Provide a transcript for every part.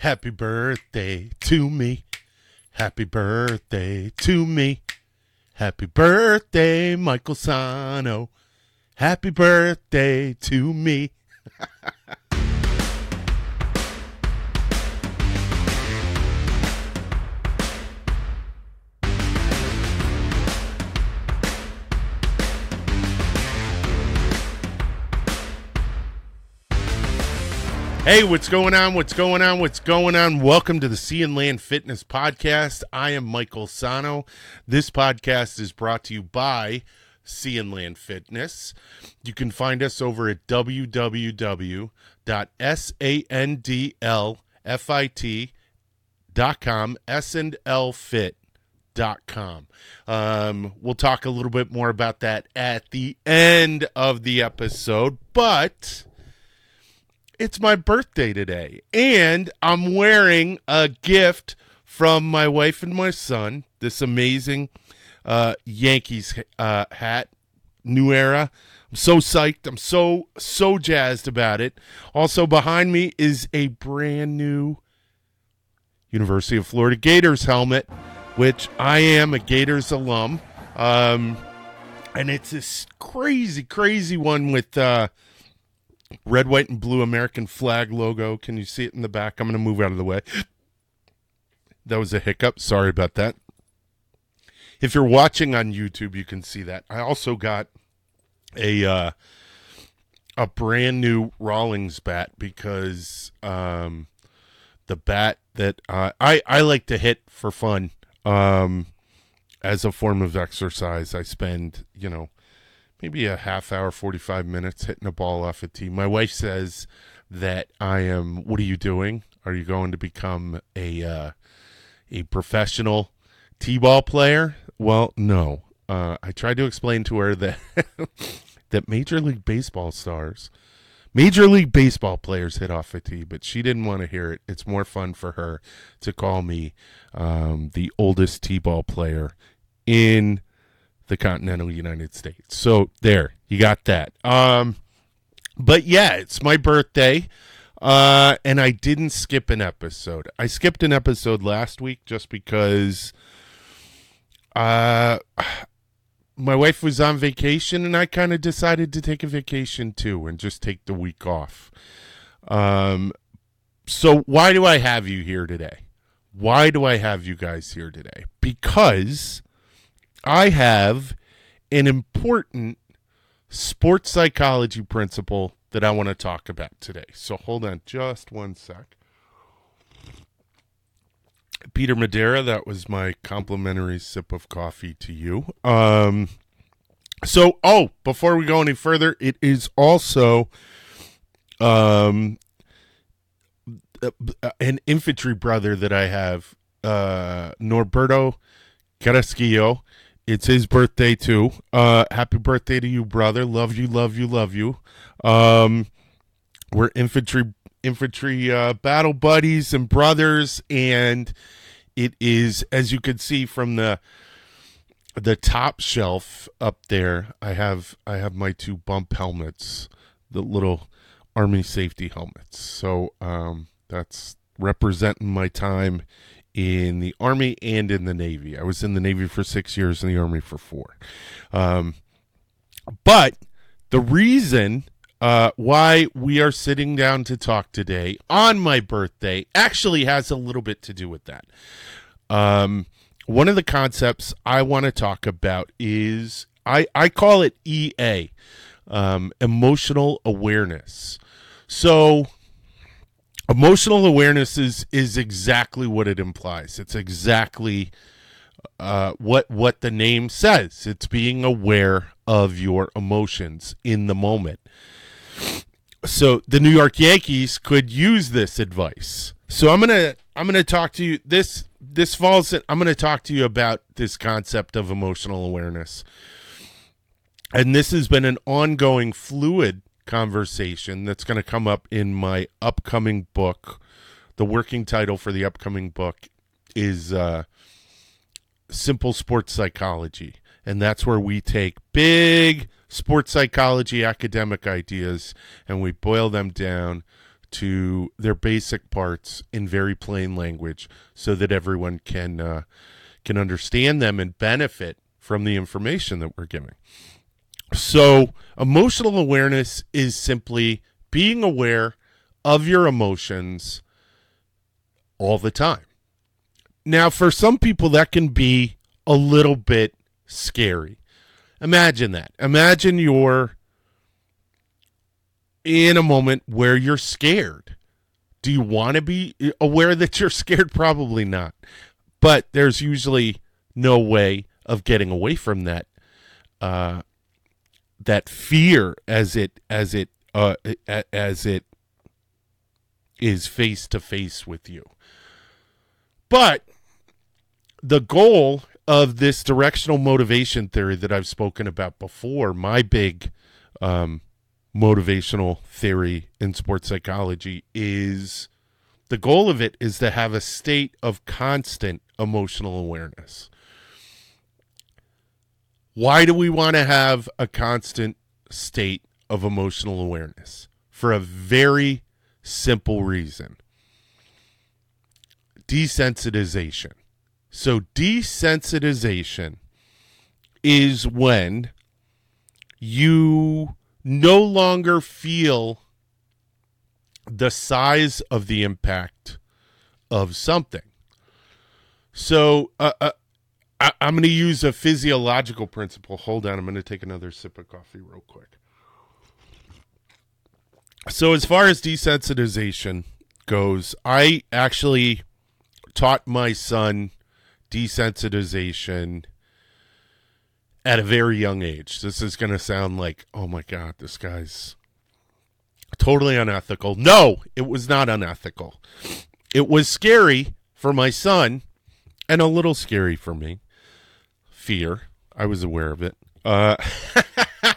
Happy birthday to me. Happy birthday to me. Happy birthday, Michael Sahno. Happy birthday to me. Hey, what's going on? What's going on? What's going on? Welcome to the Sea and Land Fitness Podcast. I am Michael Sahno. This podcast is brought to you by Sea and Land Fitness. You can find us over at www.sandlfit.com, sandlfit.com. Um, we'll talk a little bit more about that at the end of the episode, but it's my birthday today, and I'm wearing a gift from my wife and my son. This amazing uh, Yankees uh, hat, new era. I'm so psyched. I'm so so jazzed about it. Also behind me is a brand new University of Florida Gators helmet, which I am a Gators alum. Um, and it's this crazy, crazy one with uh, red, white, and blue American flag logo. Can you see it in the back? I'm going to move out of the way. That was a hiccup. Sorry about that. If you're watching on YouTube, you can see that. I also got a uh, a brand new Rawlings bat because um, the bat that uh, I I like to hit for fun um, as a form of exercise. I spend you know maybe a half hour, 45 minutes hitting a ball off a tee. My wife says that I am, what are you doing? Are you going to become a, uh, a professional t-ball player? Well, no. Uh, I tried to explain to her that, that Major League Baseball stars, Major League Baseball players hit off a tee, but she didn't want to hear it. It's more fun for her to call me um, the oldest t-ball player in the continental United States. So there, you got that. Um, but yeah, it's my birthday. Uh, and I didn't skip an episode. I skipped an episode last week just because uh my wife was on vacation and I kind of decided to take a vacation too and just take the week off. Um so why do I have you here today? Why do I have you guys here today? Because I have an important sports psychology principle that I want to talk about today. So hold on just one sec. Peter Madera, that was my complimentary sip of coffee to you. Um, so, oh, before we go any further, it is also um, an infantry brother that I have, uh, Norberto Carrasquillo. It's his birthday too. Uh, happy birthday to you, brother. Love you, love you, love you. Um, we're infantry infantry uh, battle buddies and brothers, and it is as you can see from the the top shelf up there. I have I have my two bump helmets, the little army safety helmets. So um, that's representing my time in the Army and in the Navy. I was in the Navy for six years and the Army for four. Um, but the reason uh, why we are sitting down to talk today on my birthday actually has a little bit to do with that. Um, one of the concepts I want to talk about is I, I call it EA, um, emotional awareness. So, emotional awareness is is exactly what it implies. It's exactly uh, what what the name says. It's being aware of your emotions in the moment. So the new york yankees could use this advice. So i'm gonna i'm gonna talk to you this this falls i'm gonna talk to you about this concept of emotional awareness. And this has been an ongoing fluid conversation that's going to come up in my upcoming book. The working title for the upcoming book is uh, Simple Sports Psychology. And that's where we take big sports psychology academic ideas and we boil them down to their basic parts in very plain language so that everyone can uh, can understand them and benefit from the information that we're giving. So, emotional awareness is simply being aware of your emotions all the time. Now, for some people, that can be a little bit scary. Imagine that. Imagine you're in a moment where you're scared. Do you want to be aware that you're scared? Probably not. But there's usually no way of getting away from that uh, that fear as it as it uh, as it is face to face with you. But the goal of this directional motivation theory that I've spoken about before, my big um, motivational theory in sports psychology is the goal of it is to have a state of constant emotional awareness. Why do we want to have a constant state of emotional awareness? For a very simple reason desensitization. So, desensitization is when you no longer feel the size of the impact of something. So, uh, uh, I, am going to use a physiological principle. Hold on, I'm going to take another sip of coffee real quick. So, as far as desensitization goes, I actually taught my son desensitization at a very young age. This is going to sound like, oh my God, this guy's totally unethical. No, it was not unethical. It was scary for my son and a little scary for me. Fear. I was aware of it. Uh,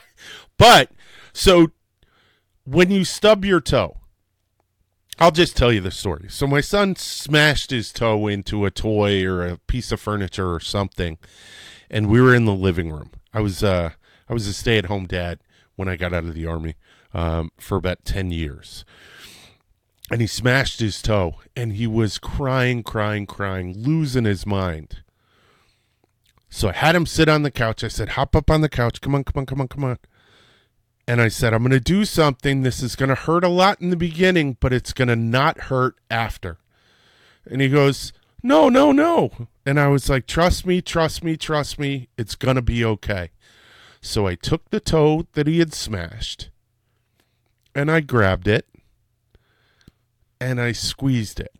but so when you stub your toe, I'll just tell you the story. So my son smashed his toe into a toy or a piece of furniture or something, and we were in the living room. I was uh, I was a stay at home dad when I got out of the army um, for about ten years, and he smashed his toe, and he was crying, crying, crying, losing his mind. So I had him sit on the couch. I said, "Hop up on the couch. Come on, come on, come on, come on." and I said, I'm going to do something. This is going to hurt a lot in the beginning, but it's going to not hurt after. And he goes, No, no, no. And I was like, Trust me, trust me, trust me. It's going to be okay. So I took the toe that he had smashed and I grabbed it and I squeezed it.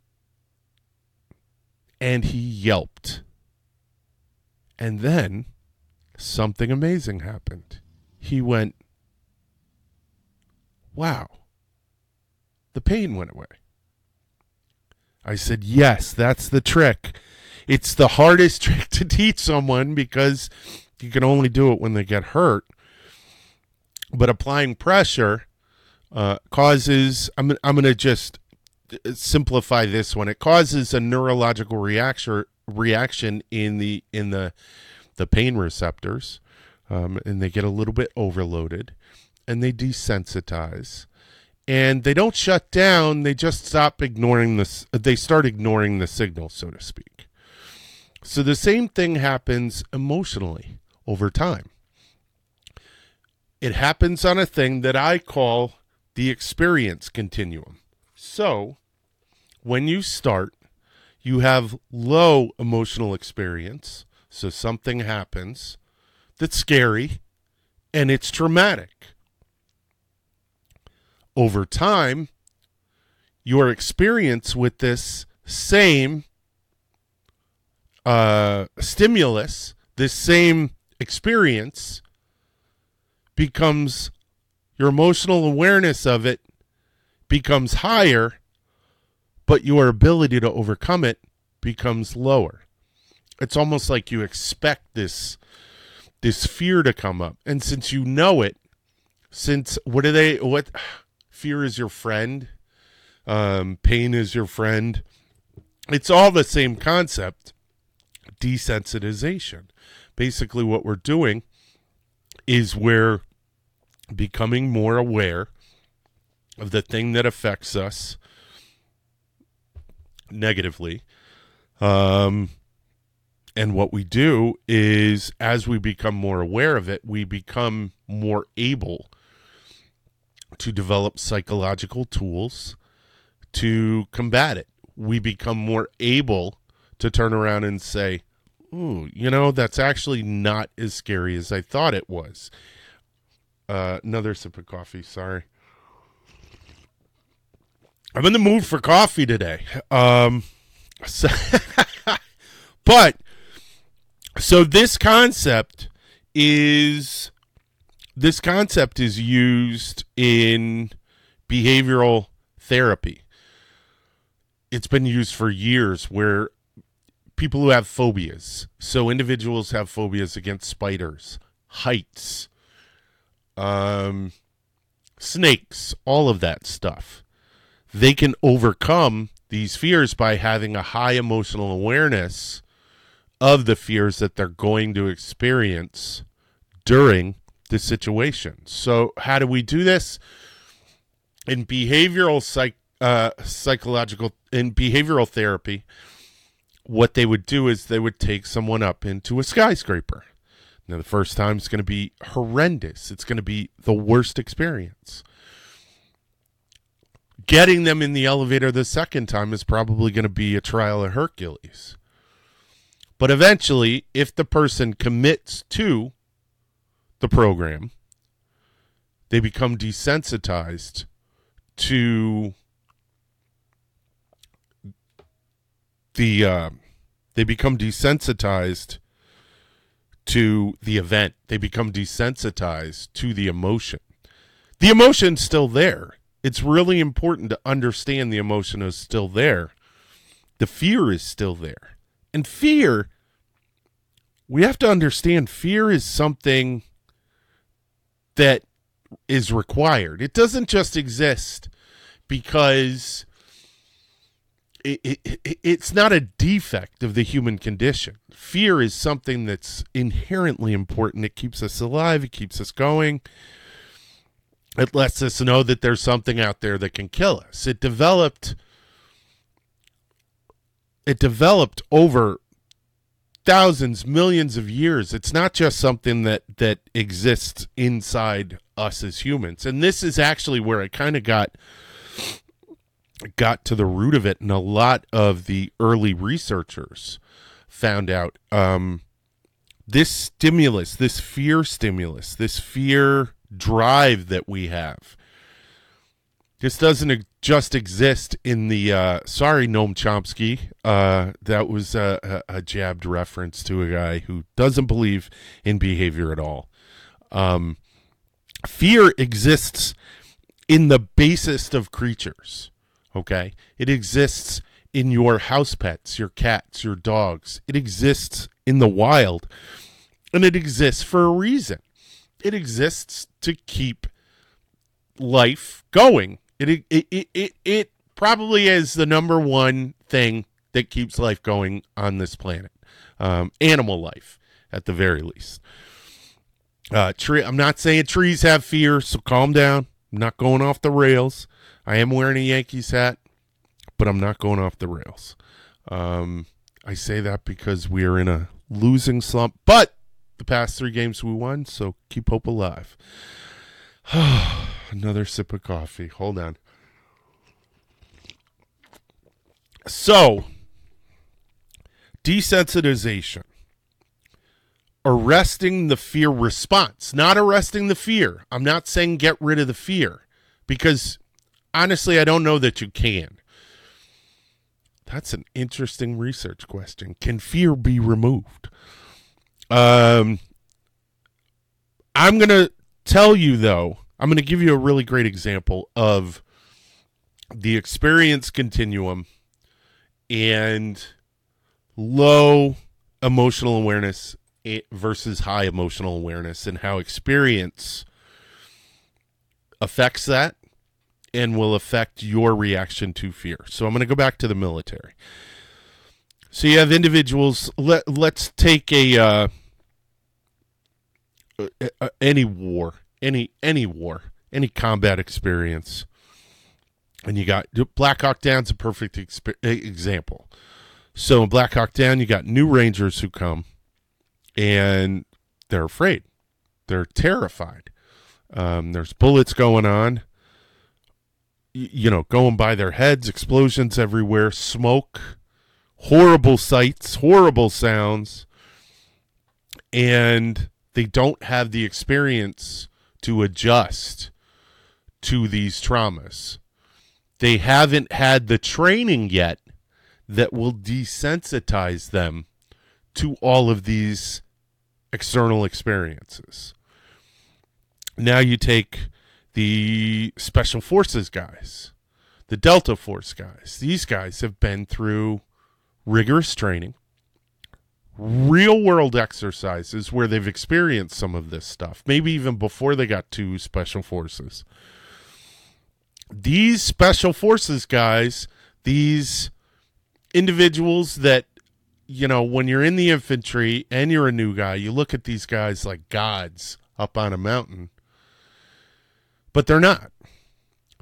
And he yelped. And then something amazing happened. He went, Wow. The pain went away. I said, Yes, that's the trick. It's the hardest trick to teach someone because you can only do it when they get hurt. But applying pressure uh, causes, I'm, I'm going to just simplify this one. It causes a neurological reaction reaction in the in the the pain receptors, um, and they get a little bit overloaded and they desensitize. And they don't shut down they just stop ignoring this they start ignoring the signal so to speak. So the same thing happens emotionally over time. It happens on a thing that i call the experience continuum. So when you start you have low emotional experience so something happens that's scary and it's traumatic. Over time, your experience with this same uh, stimulus, this same experience, becomes your emotional awareness of it becomes higher, but your ability to overcome it becomes lower. It's almost like you expect this this fear to come up, and since you know it, since what do they what fear is your friend, um, pain is your friend. It's all the same concept desensitization. Basically, what we're doing is we're becoming more aware of the thing that affects us negatively. Um, and what we do is, as we become more aware of it, we become more able to develop psychological tools to combat it. We become more able to turn around and say, Ooh, you know, that's actually not as scary as I thought it was. Uh, another sip of coffee, sorry. I'm in the mood for coffee today. Um, so but so this concept is this concept is used in behavioral therapy. It's been used for years where people who have phobias, so individuals have phobias against spiders, heights, um, snakes, all of that stuff they can overcome these fears by having a high emotional awareness of the fears that they're going to experience during the situation. So, how do we do this? In behavioral psych, uh, psychological in behavioral therapy, what they would do is they would take someone up into a skyscraper. Now, the first time it's going to be horrendous. It's going to be the worst experience getting them in the elevator the second time is probably going to be a trial of Hercules. But eventually, if the person commits to the program, they become desensitized to the uh, they become desensitized to the event. They become desensitized to the emotion. The emotion's still there it's really important to understand the emotion is still there. The fear is still there. And fear, we have to understand fear is something that is required. It doesn't just exist because it, it, it's not a defect of the human condition. Fear is something that's inherently important. It keeps us alive, it keeps us going it lets us know that there's something out there that can kill us. It developed it developed over thousands, millions of years. It's not just something that that exists inside us as humans. And this is actually where I kind of got got to the root of it and a lot of the early researchers found out um, this stimulus, this fear stimulus, this fear drive that we have. This doesn't just exist in the uh, sorry Noam Chomsky. Uh, that was a, a, jabbed reference to a guy who doesn't believe in behavior at all. Um, fear exists in the basest of creatures. Okay, it exists in your house pets, your cats, your dogs. It exists in the wild, and it exists for a reason it exists to keep life going. It it it it, it probably is the number one thing that keeps life going on this planet. Um, animal life, at the very least. Uh, tree. I'm not saying trees have fear, so calm down. I'm not going off the rails. I am wearing a Yankees hat, but I'm not going off the rails. Um, I say that because we are in a losing slump, but the past three games we won, so keep hope alive. Another sip of coffee. Hold on. So, desensitization. Arresting the fear response, not arresting the fear. I'm not saying get rid of the fear because honestly, I don't know that you can. That's an interesting research question. Can fear be removed? Um, I'm going to tell you, though, I'm going to give you a really great example of the experience continuum and low emotional awareness versus high emotional awareness and how experience affects that and will affect your reaction to fear. So I'm going to go back to the military. So you have individuals. Let Let's take a uh, uh, any war, any any war, any combat experience. and you got Black Hawk Down's a perfect exp- example. So in Black Hawk Down, you got new Rangers who come, and they're afraid, they're terrified. Um, there's bullets going on, you know, going by their heads, explosions everywhere, smoke, horrible sights, horrible sounds, and they don't have the experience to adjust to these traumas. They haven't had the training yet that will desensitize them to all of these external experiences. Now you take the special forces guys, the Delta Force guys. These guys have been through rigorous training, real world exercises where they've experienced some of this stuff, maybe even before they got to special forces. These special forces guys, these individuals that you know, when you're in the infantry and you're a new guy, you look at these guys like gods up on a mountain. But they're not.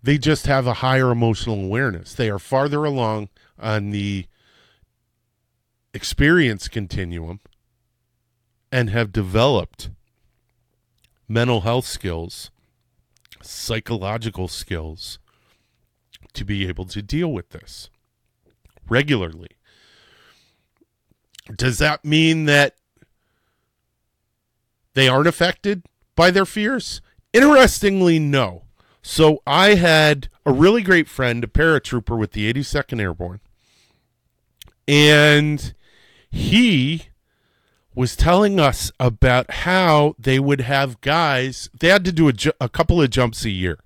They just have a higher emotional awareness. They are farther along on the experience continuum and have developed mental health skills, psychological skills to be able to deal with this regularly. Does that mean that they aren't affected by their fears? Interestingly, no. So I had a really great friend, a paratrooper with the 82nd Airborne, and he was telling us about how they would have guys, they had to do a, ju- a couple of jumps a year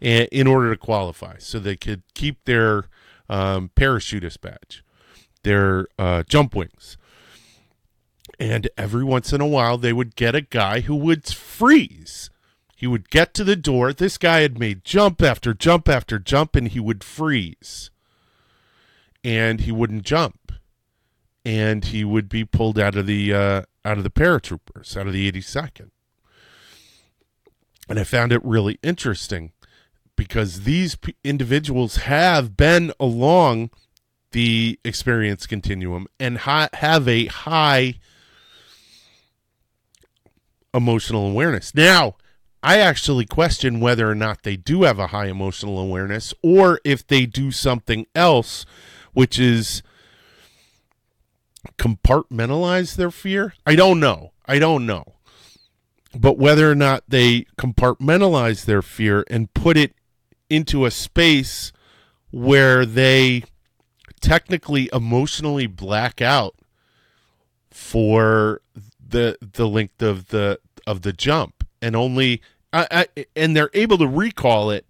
in, in order to qualify so they could keep their um, parachutist badge their uh, jump wings. And every once in a while, they would get a guy who would freeze. He would get to the door. This guy had made jump after jump after jump, and he would freeze. And he wouldn't jump. And he would be pulled out of the uh, out of the paratroopers, out of the 82nd. And I found it really interesting because these p- individuals have been along the experience continuum and ha- have a high emotional awareness. Now, I actually question whether or not they do have a high emotional awareness or if they do something else, which is compartmentalize their fear. I don't know. I don't know. But whether or not they compartmentalize their fear and put it into a space where they technically emotionally black out for the the length of the of the jump and only I, I, and they're able to recall it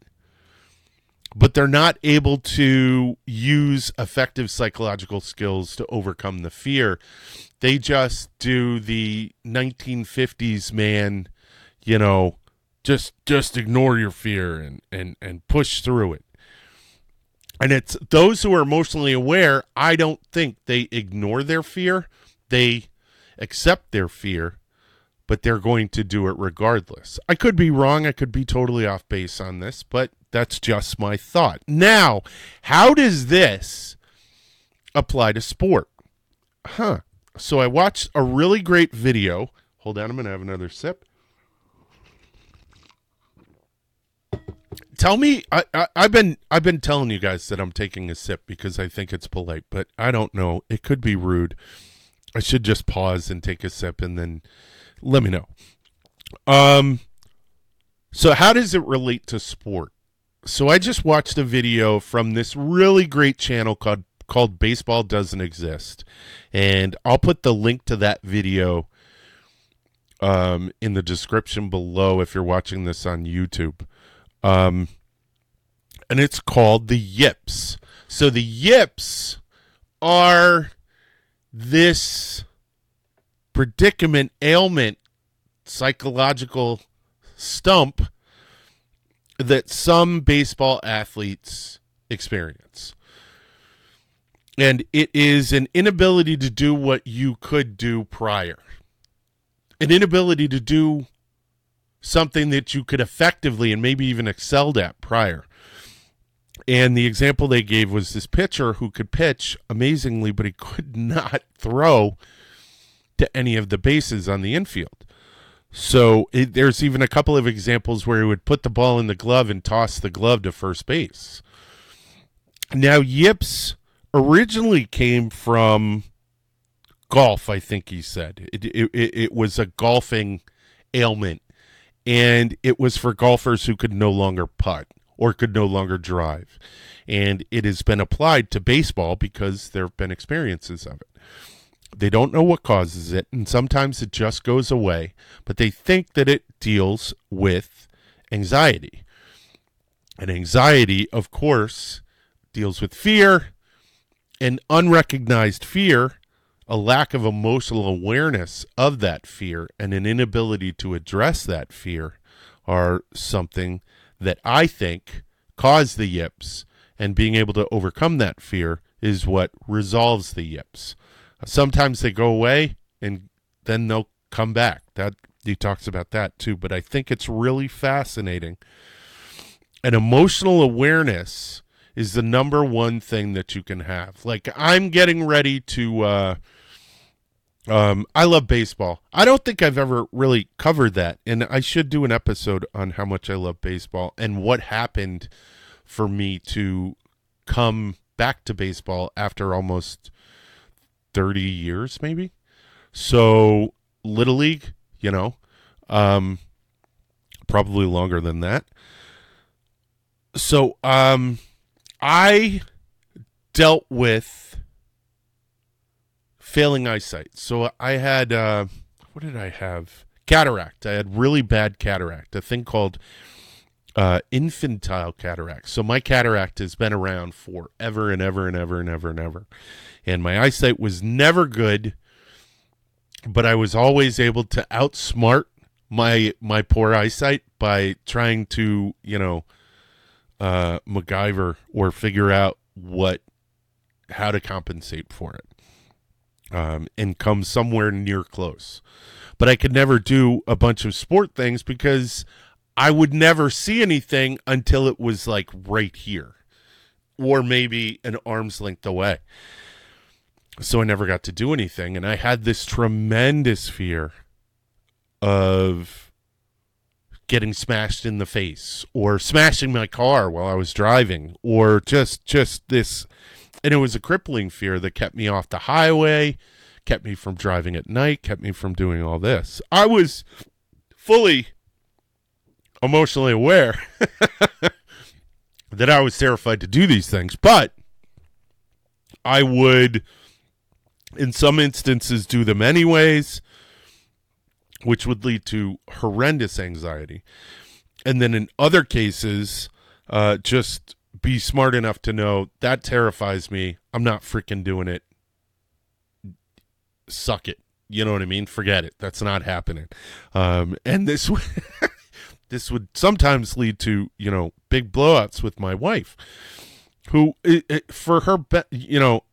but they're not able to use effective psychological skills to overcome the fear. They just do the 1950s man you know just just ignore your fear and and and push through it. And it's those who are emotionally aware, I don't think they ignore their fear. They accept their fear, but they're going to do it regardless. I could be wrong. I could be totally off base on this, but that's just my thought. Now, how does this apply to sport? Huh. So I watched a really great video. Hold on, I'm going to have another sip. tell me I, have been i've been telling you guys that i'm taking a sip because i think it's polite but i don't know it could be rude i should just pause and take a sip and then let me know. Um so how does it relate to sport? So i just watched a video from this really great channel called called baseball doesn't exist. And i'll put the link to that video um in the description below if you're watching this on youtube. Um, and it's called the yips. So the yips are this predicament, ailment, psychological stump that some baseball athletes experience. And it is an inability to do what you could do prior, an inability to do something that you could effectively and maybe even excelled at prior. And the example they gave was this pitcher who could pitch amazingly, but he could not throw to any of the bases on the infield. So it, there's even a couple of examples where he would put the ball in the glove and toss the glove to first base. Now, yips originally came from golf, I think he said. It, it, it was a golfing ailment, and it was for golfers who could no longer putt or could no longer drive. And it has been applied to baseball because there have been experiences of it. They don't know what causes it, and sometimes it just goes away, but they think that it deals with anxiety. And anxiety, of course, deals with fear, and unrecognized fear, a lack of emotional awareness of that fear, and an inability to address that fear are something that I think cause the yips, and being able to overcome that fear is what resolves the yips. Sometimes they go away and then they'll come back. That he talks about that too, but I think it's really fascinating. An emotional awareness is the number one thing that you can have. Like I'm getting ready to uh um I love baseball. I don't think I've ever really covered that and I should do an episode on how much I love baseball and what happened for me to come back to baseball after almost 30 years maybe. So little league, you know, um probably longer than that. So um I dealt with failing eyesight. So I had uh what did I have? Cataract. I had really bad cataract, a thing called uh, infantile cataract. So my cataract has been around forever and ever and ever and ever and ever and my eyesight was never good, but I was always able to outsmart my my poor eyesight by trying to you know uh, MacGyver or figure out what how to compensate for it um, and come somewhere near close. But I could never do a bunch of sport things because I would never see anything until it was like right here or maybe an arm's length away so I never got to do anything. And I had this tremendous fear of getting smashed in the face or smashing my car while I was driving or just just this and it was a crippling fear that kept me off the highway, kept me from driving at night, kept me from doing all this. I was fully emotionally aware that I was terrified to do these things, but I would in some instances do them anyways, which would lead to horrendous anxiety. And then in other cases, uh, just be smart enough to know that terrifies me. I'm not freaking doing it. Suck it. You know what I mean? Forget it. That's not happening. Um, and this this would sometimes lead to you know big blowouts with my wife, who it, it, for her, be- you know,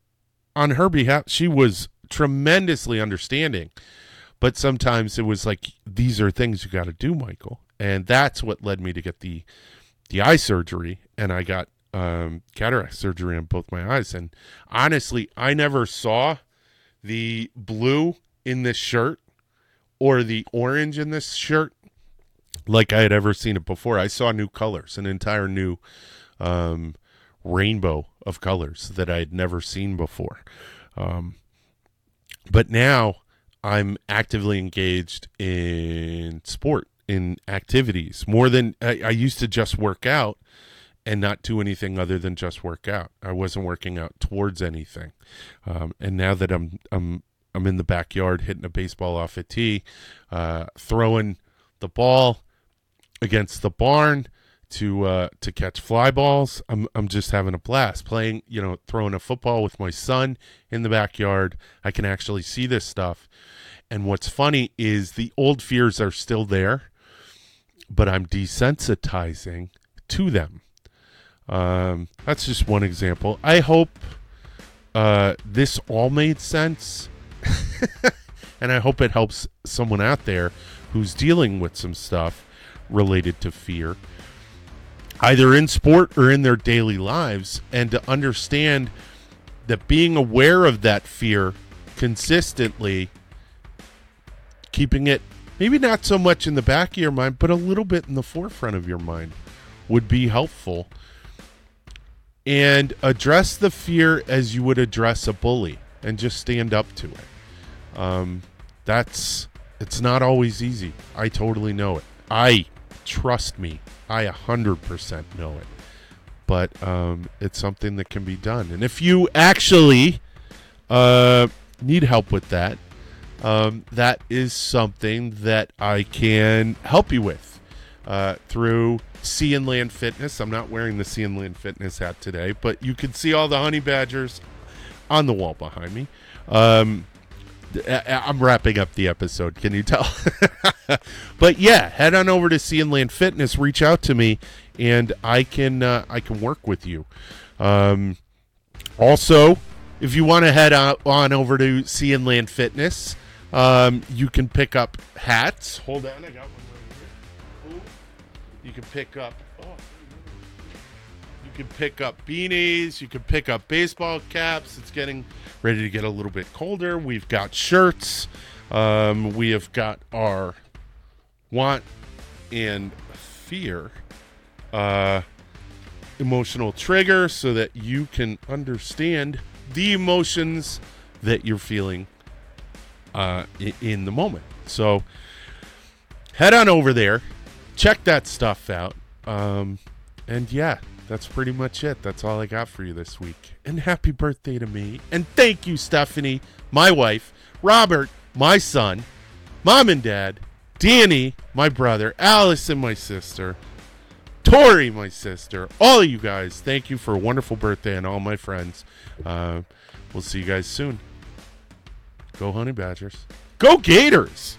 on her behalf, she was tremendously understanding. But sometimes it was like, these are things you got to do, Michael. And that's what led me to get the the eye surgery. And I got um, cataract surgery on both my eyes. And honestly, I never saw the blue in this shirt or the orange in this shirt like I had ever seen it before. I saw new colors, an entire new um, rainbow of colors that I had never seen before. Um, but now I'm actively engaged in sport, in activities more than I, I used to just work out and not do anything other than just work out. I wasn't working out towards anything. Um, and now that I'm I'm I'm in the backyard hitting a baseball off a tee, uh, throwing the ball against the barn, to uh, to catch fly balls. I'm I'm just having a blast playing, you know, throwing a football with my son in the backyard. I can actually see this stuff. And what's funny is the old fears are still there, but I'm desensitizing to them. Um, that's just one example. I hope uh, this all made sense. and I hope it helps someone out there who's dealing with some stuff related to fear either in sport or in their daily lives, and to understand that being aware of that fear consistently, keeping it maybe not so much in the back of your mind, but a little bit in the forefront of your mind would be helpful. And address the fear as you would address a bully and just stand up to it. Um, that's it's not always easy. I totally know it. I trust me. I 100% know it. But um, it's something that can be done. And if you actually uh, need help with that, um, that is something that I can help you with uh, through Sea and Land Fitness. I'm not wearing the Sea and Land Fitness hat today, but you can see all the honey badgers on the wall behind me. Um, I'm wrapping up the episode. Can you tell? but yeah, head on over to Sea and Land Fitness. Reach out to me, and I can uh, I can work with you. Um, also, if you want to head on, over to Sea and Land Fitness, um, you can pick up hats. Hold on, I got one right here. You can pick up. Oh, can pick up beanies. You can pick up baseball caps. It's getting ready to get a little bit colder. We've got shirts. Um, we have got our want and fear uh, emotional trigger so that you can understand the emotions that you're feeling uh, in the moment. So head on over there, check that stuff out. Um, and yeah, that's pretty much it. That's all I got for you this week. And happy birthday to me. And thank you, Stephanie, my wife, Robert, my son, mom and dad, Danny, my brother, Allison, my sister, Tori, my sister, all of you guys. Thank you for a wonderful birthday and all my friends. Uh, we'll see you guys soon. Go Honey Badgers. Go Gators!